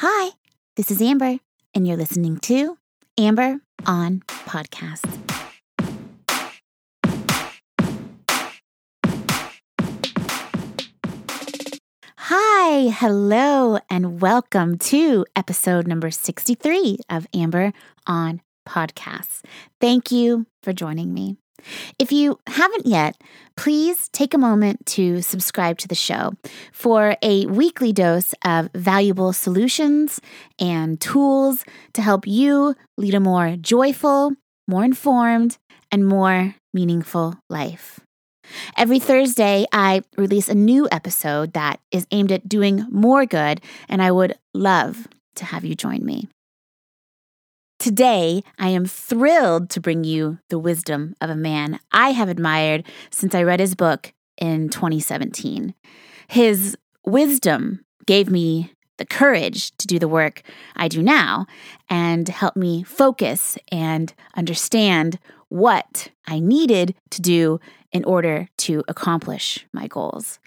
Hi, this is Amber, and you're listening to Amber on Podcast. Hi, hello, and welcome to episode number 63 of Amber on Podcasts. Thank you for joining me. If you haven't yet, please take a moment to subscribe to the show for a weekly dose of valuable solutions and tools to help you lead a more joyful, more informed, and more meaningful life. Every Thursday, I release a new episode that is aimed at doing more good, and I would love to have you join me. Today, I am thrilled to bring you the wisdom of a man I have admired since I read his book in 2017. His wisdom gave me the courage to do the work I do now and helped me focus and understand what I needed to do in order to accomplish my goals.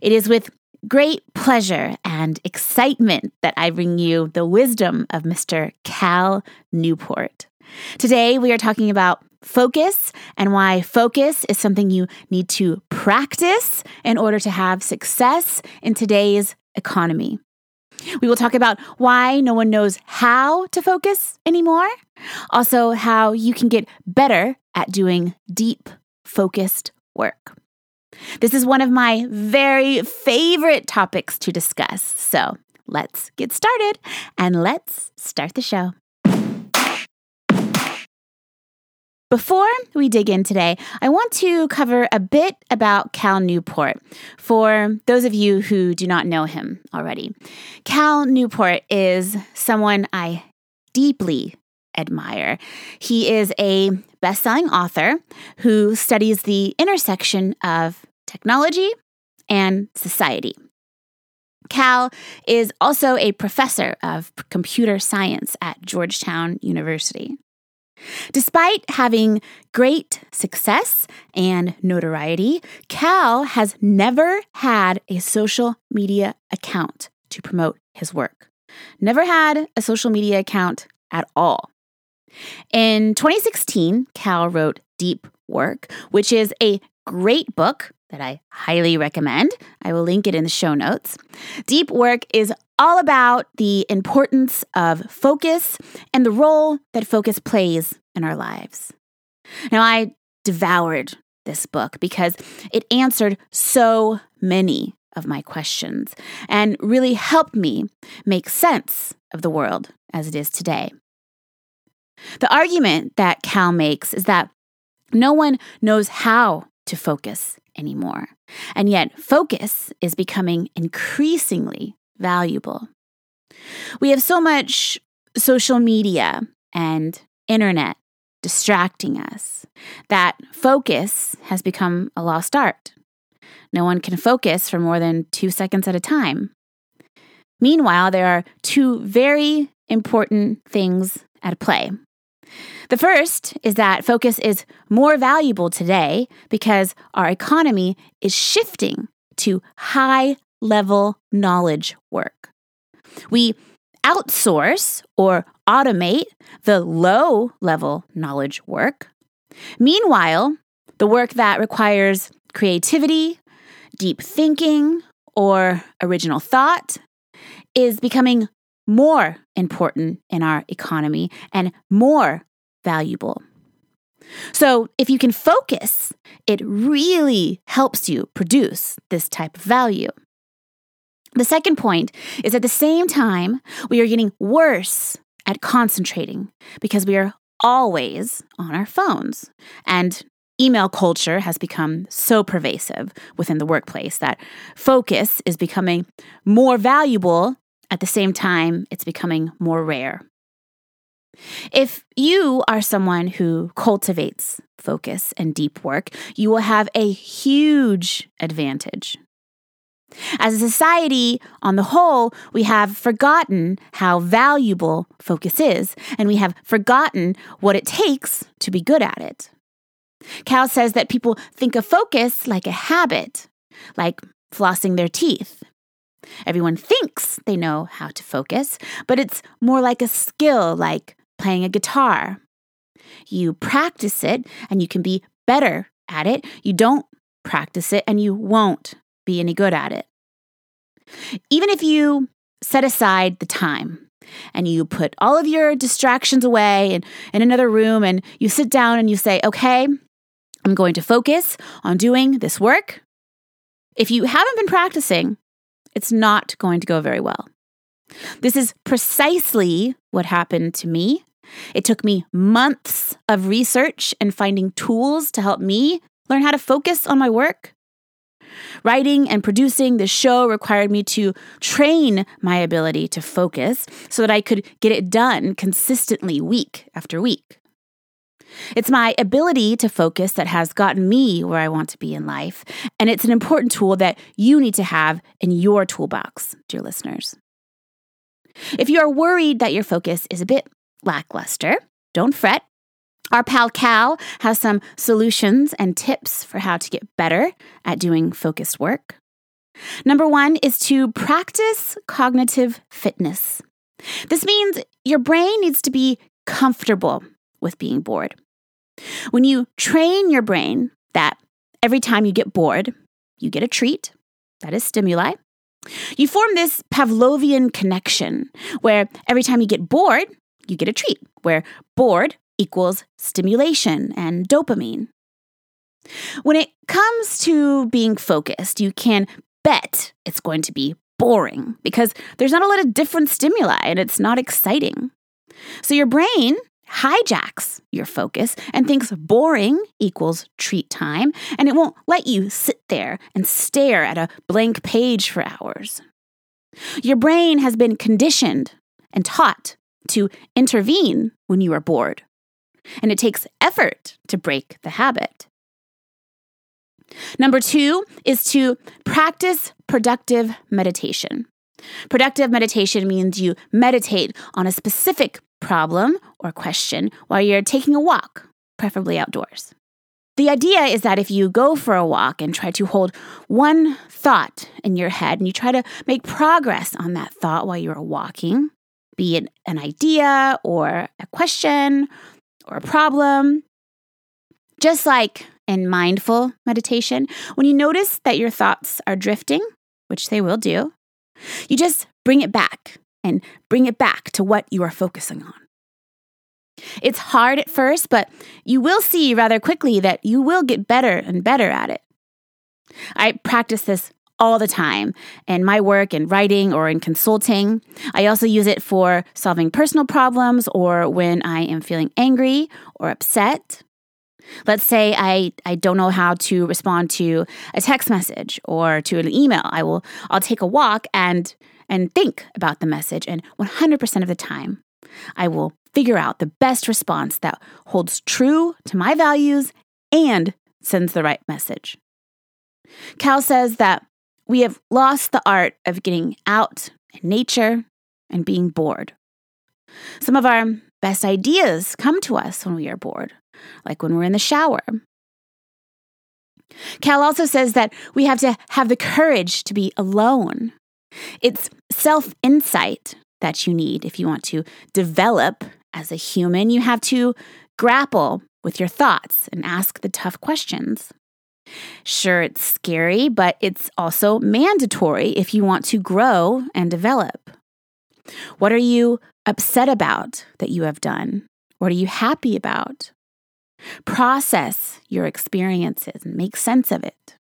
It is with great pleasure and excitement that I bring you the wisdom of Mr. Cal Newport. Today, we are talking about focus and why focus is something you need to practice in order to have success in today's economy. We will talk about why no one knows how to focus anymore, also, how you can get better at doing deep, focused work. This is one of my very favorite topics to discuss. So let's get started and let's start the show. Before we dig in today, I want to cover a bit about Cal Newport for those of you who do not know him already. Cal Newport is someone I deeply admire. He is a best selling author who studies the intersection of technology and society. Cal is also a professor of computer science at Georgetown University. Despite having great success and notoriety, Cal has never had a social media account to promote his work. Never had a social media account at all. In 2016, Cal wrote Deep Work, which is a great book that I highly recommend. I will link it in the show notes. Deep Work is all about the importance of focus and the role that focus plays in our lives. Now, I devoured this book because it answered so many of my questions and really helped me make sense of the world as it is today. The argument that Cal makes is that no one knows how to focus anymore. And yet, focus is becoming increasingly valuable. We have so much social media and internet distracting us that focus has become a lost art. No one can focus for more than two seconds at a time. Meanwhile, there are two very important things at play. The first is that focus is more valuable today because our economy is shifting to high level knowledge work. We outsource or automate the low level knowledge work. Meanwhile, the work that requires creativity, deep thinking, or original thought is becoming more important in our economy and more valuable. So, if you can focus, it really helps you produce this type of value. The second point is at the same time, we are getting worse at concentrating because we are always on our phones. And email culture has become so pervasive within the workplace that focus is becoming more valuable at the same time, it's becoming more rare. If you are someone who cultivates focus and deep work, you will have a huge advantage. As a society on the whole, we have forgotten how valuable focus is, and we have forgotten what it takes to be good at it. Cal says that people think of focus like a habit, like flossing their teeth. Everyone thinks they know how to focus, but it's more like a skill, like playing a guitar. You practice it and you can be better at it. You don't practice it and you won't be any good at it. Even if you set aside the time and you put all of your distractions away in, in another room and you sit down and you say, okay, I'm going to focus on doing this work. If you haven't been practicing, it's not going to go very well. This is precisely what happened to me. It took me months of research and finding tools to help me learn how to focus on my work. Writing and producing the show required me to train my ability to focus so that I could get it done consistently week after week. It's my ability to focus that has gotten me where I want to be in life, and it's an important tool that you need to have in your toolbox, dear listeners. If you are worried that your focus is a bit lackluster, don't fret. Our pal Cal has some solutions and tips for how to get better at doing focused work. Number one is to practice cognitive fitness. This means your brain needs to be comfortable with being bored. When you train your brain that every time you get bored, you get a treat, that is stimuli, you form this Pavlovian connection where every time you get bored, you get a treat, where bored equals stimulation and dopamine. When it comes to being focused, you can bet it's going to be boring because there's not a lot of different stimuli and it's not exciting. So your brain hijacks your focus and thinks boring equals treat time, and it won't let you sit there and stare at a blank page for hours. Your brain has been conditioned and taught to intervene when you are bored, and it takes effort to break the habit. Number two is to practice productive meditation. Productive meditation means you meditate on a specific problem or question while you're taking a walk, preferably outdoors. The idea is that if you go for a walk and try to hold one thought in your head and you try to make progress on that thought while you're walking, be it an idea or a question or a problem, just like in mindful meditation, when you notice that your thoughts are drifting, which they will do, you just bring it back and bring it back to what you are focusing on. It's hard at first, but you will see rather quickly that you will get better and better at it. I practice this all the time in my work in writing or in consulting. I also use it for solving personal problems or when I am feeling angry or upset. Let's say I, I don't know how to respond to a text message or to an email. I will I'll take a walk and and think about the message and 100% of the time I will figure out the best response that holds true to my values and sends the right message. Cal says that we have lost the art of getting out in nature and being bored. Some of our best ideas come to us when we are bored, like when we're in the shower. Cal also says that we have to have the courage to be alone. It's self insight that you need if you want to develop as a human. You have to grapple with your thoughts and ask the tough questions. Sure, it's scary, but it's also mandatory if you want to grow and develop. What are you upset about that you have done? What are you happy about? Process your experiences and make sense of it.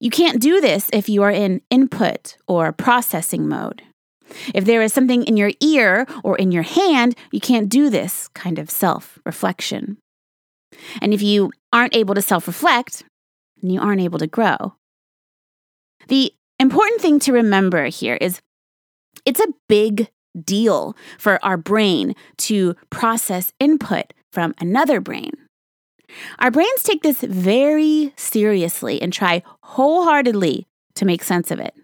You can't do this if you are in input or processing mode. If there is something in your ear or in your hand, you can't do this kind of self reflection. And if you aren't able to self reflect, you aren't able to grow. The important thing to remember here is it's a big deal for our brain to process input from another brain. Our brains take this very seriously and try wholeheartedly to make sense of it.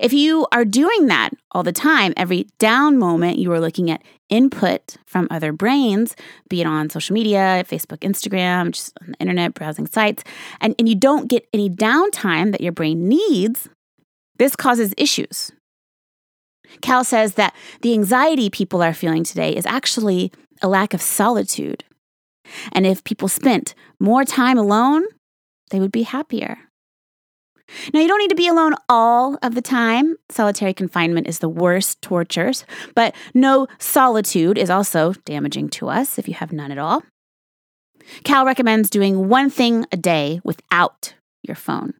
If you are doing that all the time, every down moment you are looking at input from other brains, be it on social media, Facebook, Instagram, just on the internet, browsing sites, and, and you don't get any downtime that your brain needs, this causes issues. Cal says that the anxiety people are feeling today is actually a lack of solitude. And if people spent more time alone, they would be happier. Now, you don't need to be alone all of the time. Solitary confinement is the worst tortures, but no solitude is also damaging to us if you have none at all. Cal recommends doing one thing a day without your phone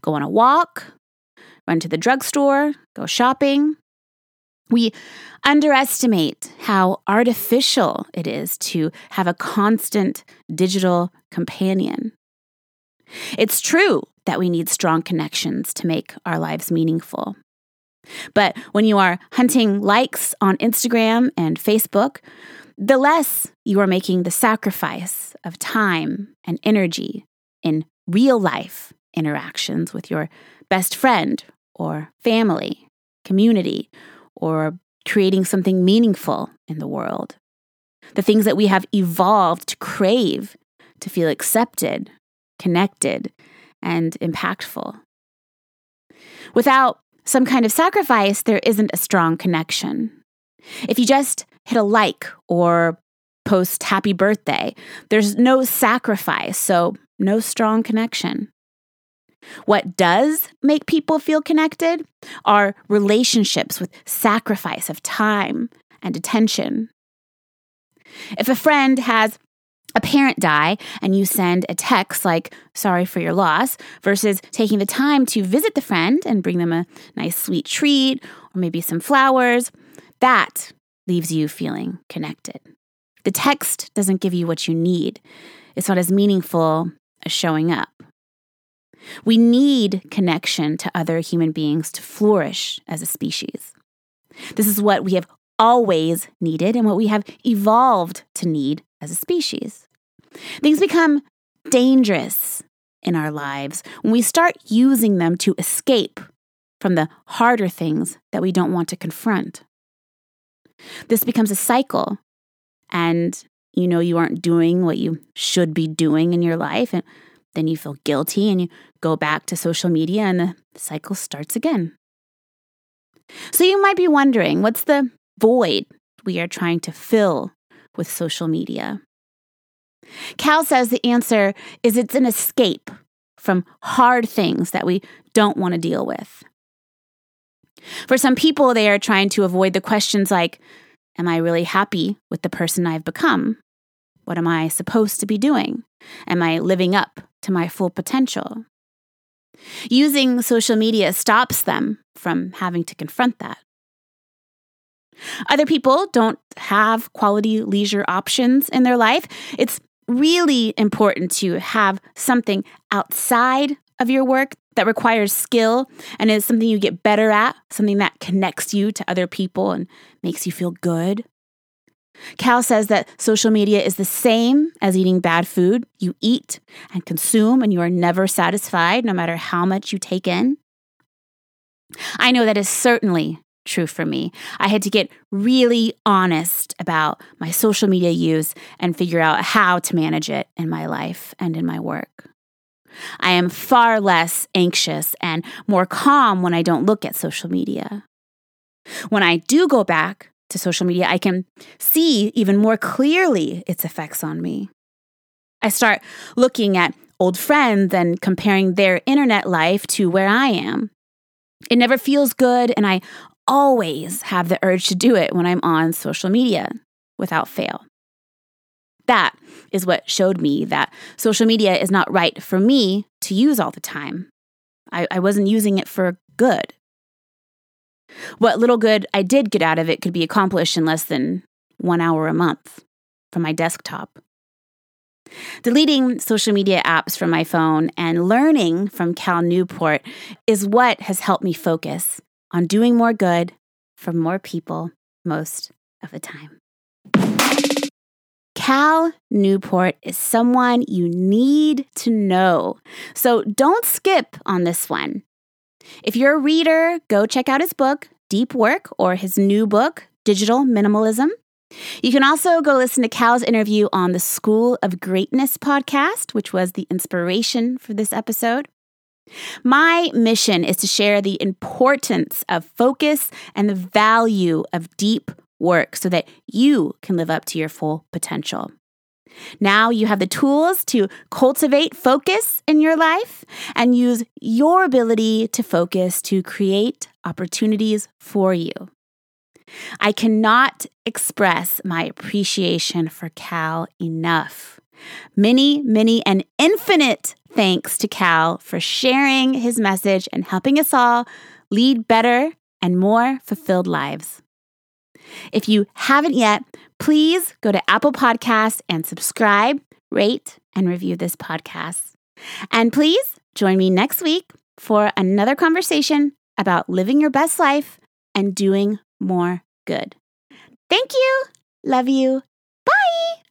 go on a walk, run to the drugstore, go shopping. We underestimate how artificial it is to have a constant digital companion. It's true that we need strong connections to make our lives meaningful. But when you are hunting likes on Instagram and Facebook, the less you are making the sacrifice of time and energy in real life interactions with your best friend or family, community, or creating something meaningful in the world. The things that we have evolved to crave, to feel accepted, connected, and impactful. Without some kind of sacrifice, there isn't a strong connection. If you just hit a like or post happy birthday, there's no sacrifice, so no strong connection. What does make people feel connected are relationships with sacrifice of time and attention. If a friend has a parent die and you send a text like, sorry for your loss, versus taking the time to visit the friend and bring them a nice sweet treat or maybe some flowers, that leaves you feeling connected. The text doesn't give you what you need, it's not as meaningful as showing up. We need connection to other human beings to flourish as a species. This is what we have always needed and what we have evolved to need as a species. Things become dangerous in our lives when we start using them to escape from the harder things that we don't want to confront. This becomes a cycle, and you know you aren't doing what you should be doing in your life, and then you feel guilty and you go back to social media, and the cycle starts again. So you might be wondering what's the void we are trying to fill with social media? Cal says the answer is it's an escape from hard things that we don't want to deal with. For some people, they are trying to avoid the questions like Am I really happy with the person I've become? What am I supposed to be doing? Am I living up to my full potential? Using social media stops them from having to confront that. Other people don't have quality leisure options in their life. It's really important to have something outside of your work that requires skill and is something you get better at, something that connects you to other people and makes you feel good. Cal says that social media is the same as eating bad food. You eat and consume, and you are never satisfied no matter how much you take in. I know that is certainly true for me. I had to get really honest about my social media use and figure out how to manage it in my life and in my work. I am far less anxious and more calm when I don't look at social media. When I do go back to social media, I can see even more clearly its effects on me. I start looking at old friends and comparing their internet life to where I am. It never feels good, and I always have the urge to do it when I'm on social media without fail. That is what showed me that social media is not right for me to use all the time. I, I wasn't using it for good. What little good I did get out of it could be accomplished in less than one hour a month from my desktop. Deleting social media apps from my phone and learning from Cal Newport is what has helped me focus on doing more good for more people most of the time. Cal Newport is someone you need to know. So don't skip on this one. If you're a reader, go check out his book, Deep Work, or his new book, Digital Minimalism. You can also go listen to Cal's interview on the School of Greatness podcast, which was the inspiration for this episode. My mission is to share the importance of focus and the value of deep work so that you can live up to your full potential. Now you have the tools to cultivate focus in your life and use your ability to focus to create opportunities for you. I cannot express my appreciation for Cal enough. Many, many, and infinite thanks to Cal for sharing his message and helping us all lead better and more fulfilled lives. If you haven't yet, please go to Apple Podcasts and subscribe, rate, and review this podcast. And please join me next week for another conversation about living your best life and doing more good. Thank you. Love you. Bye.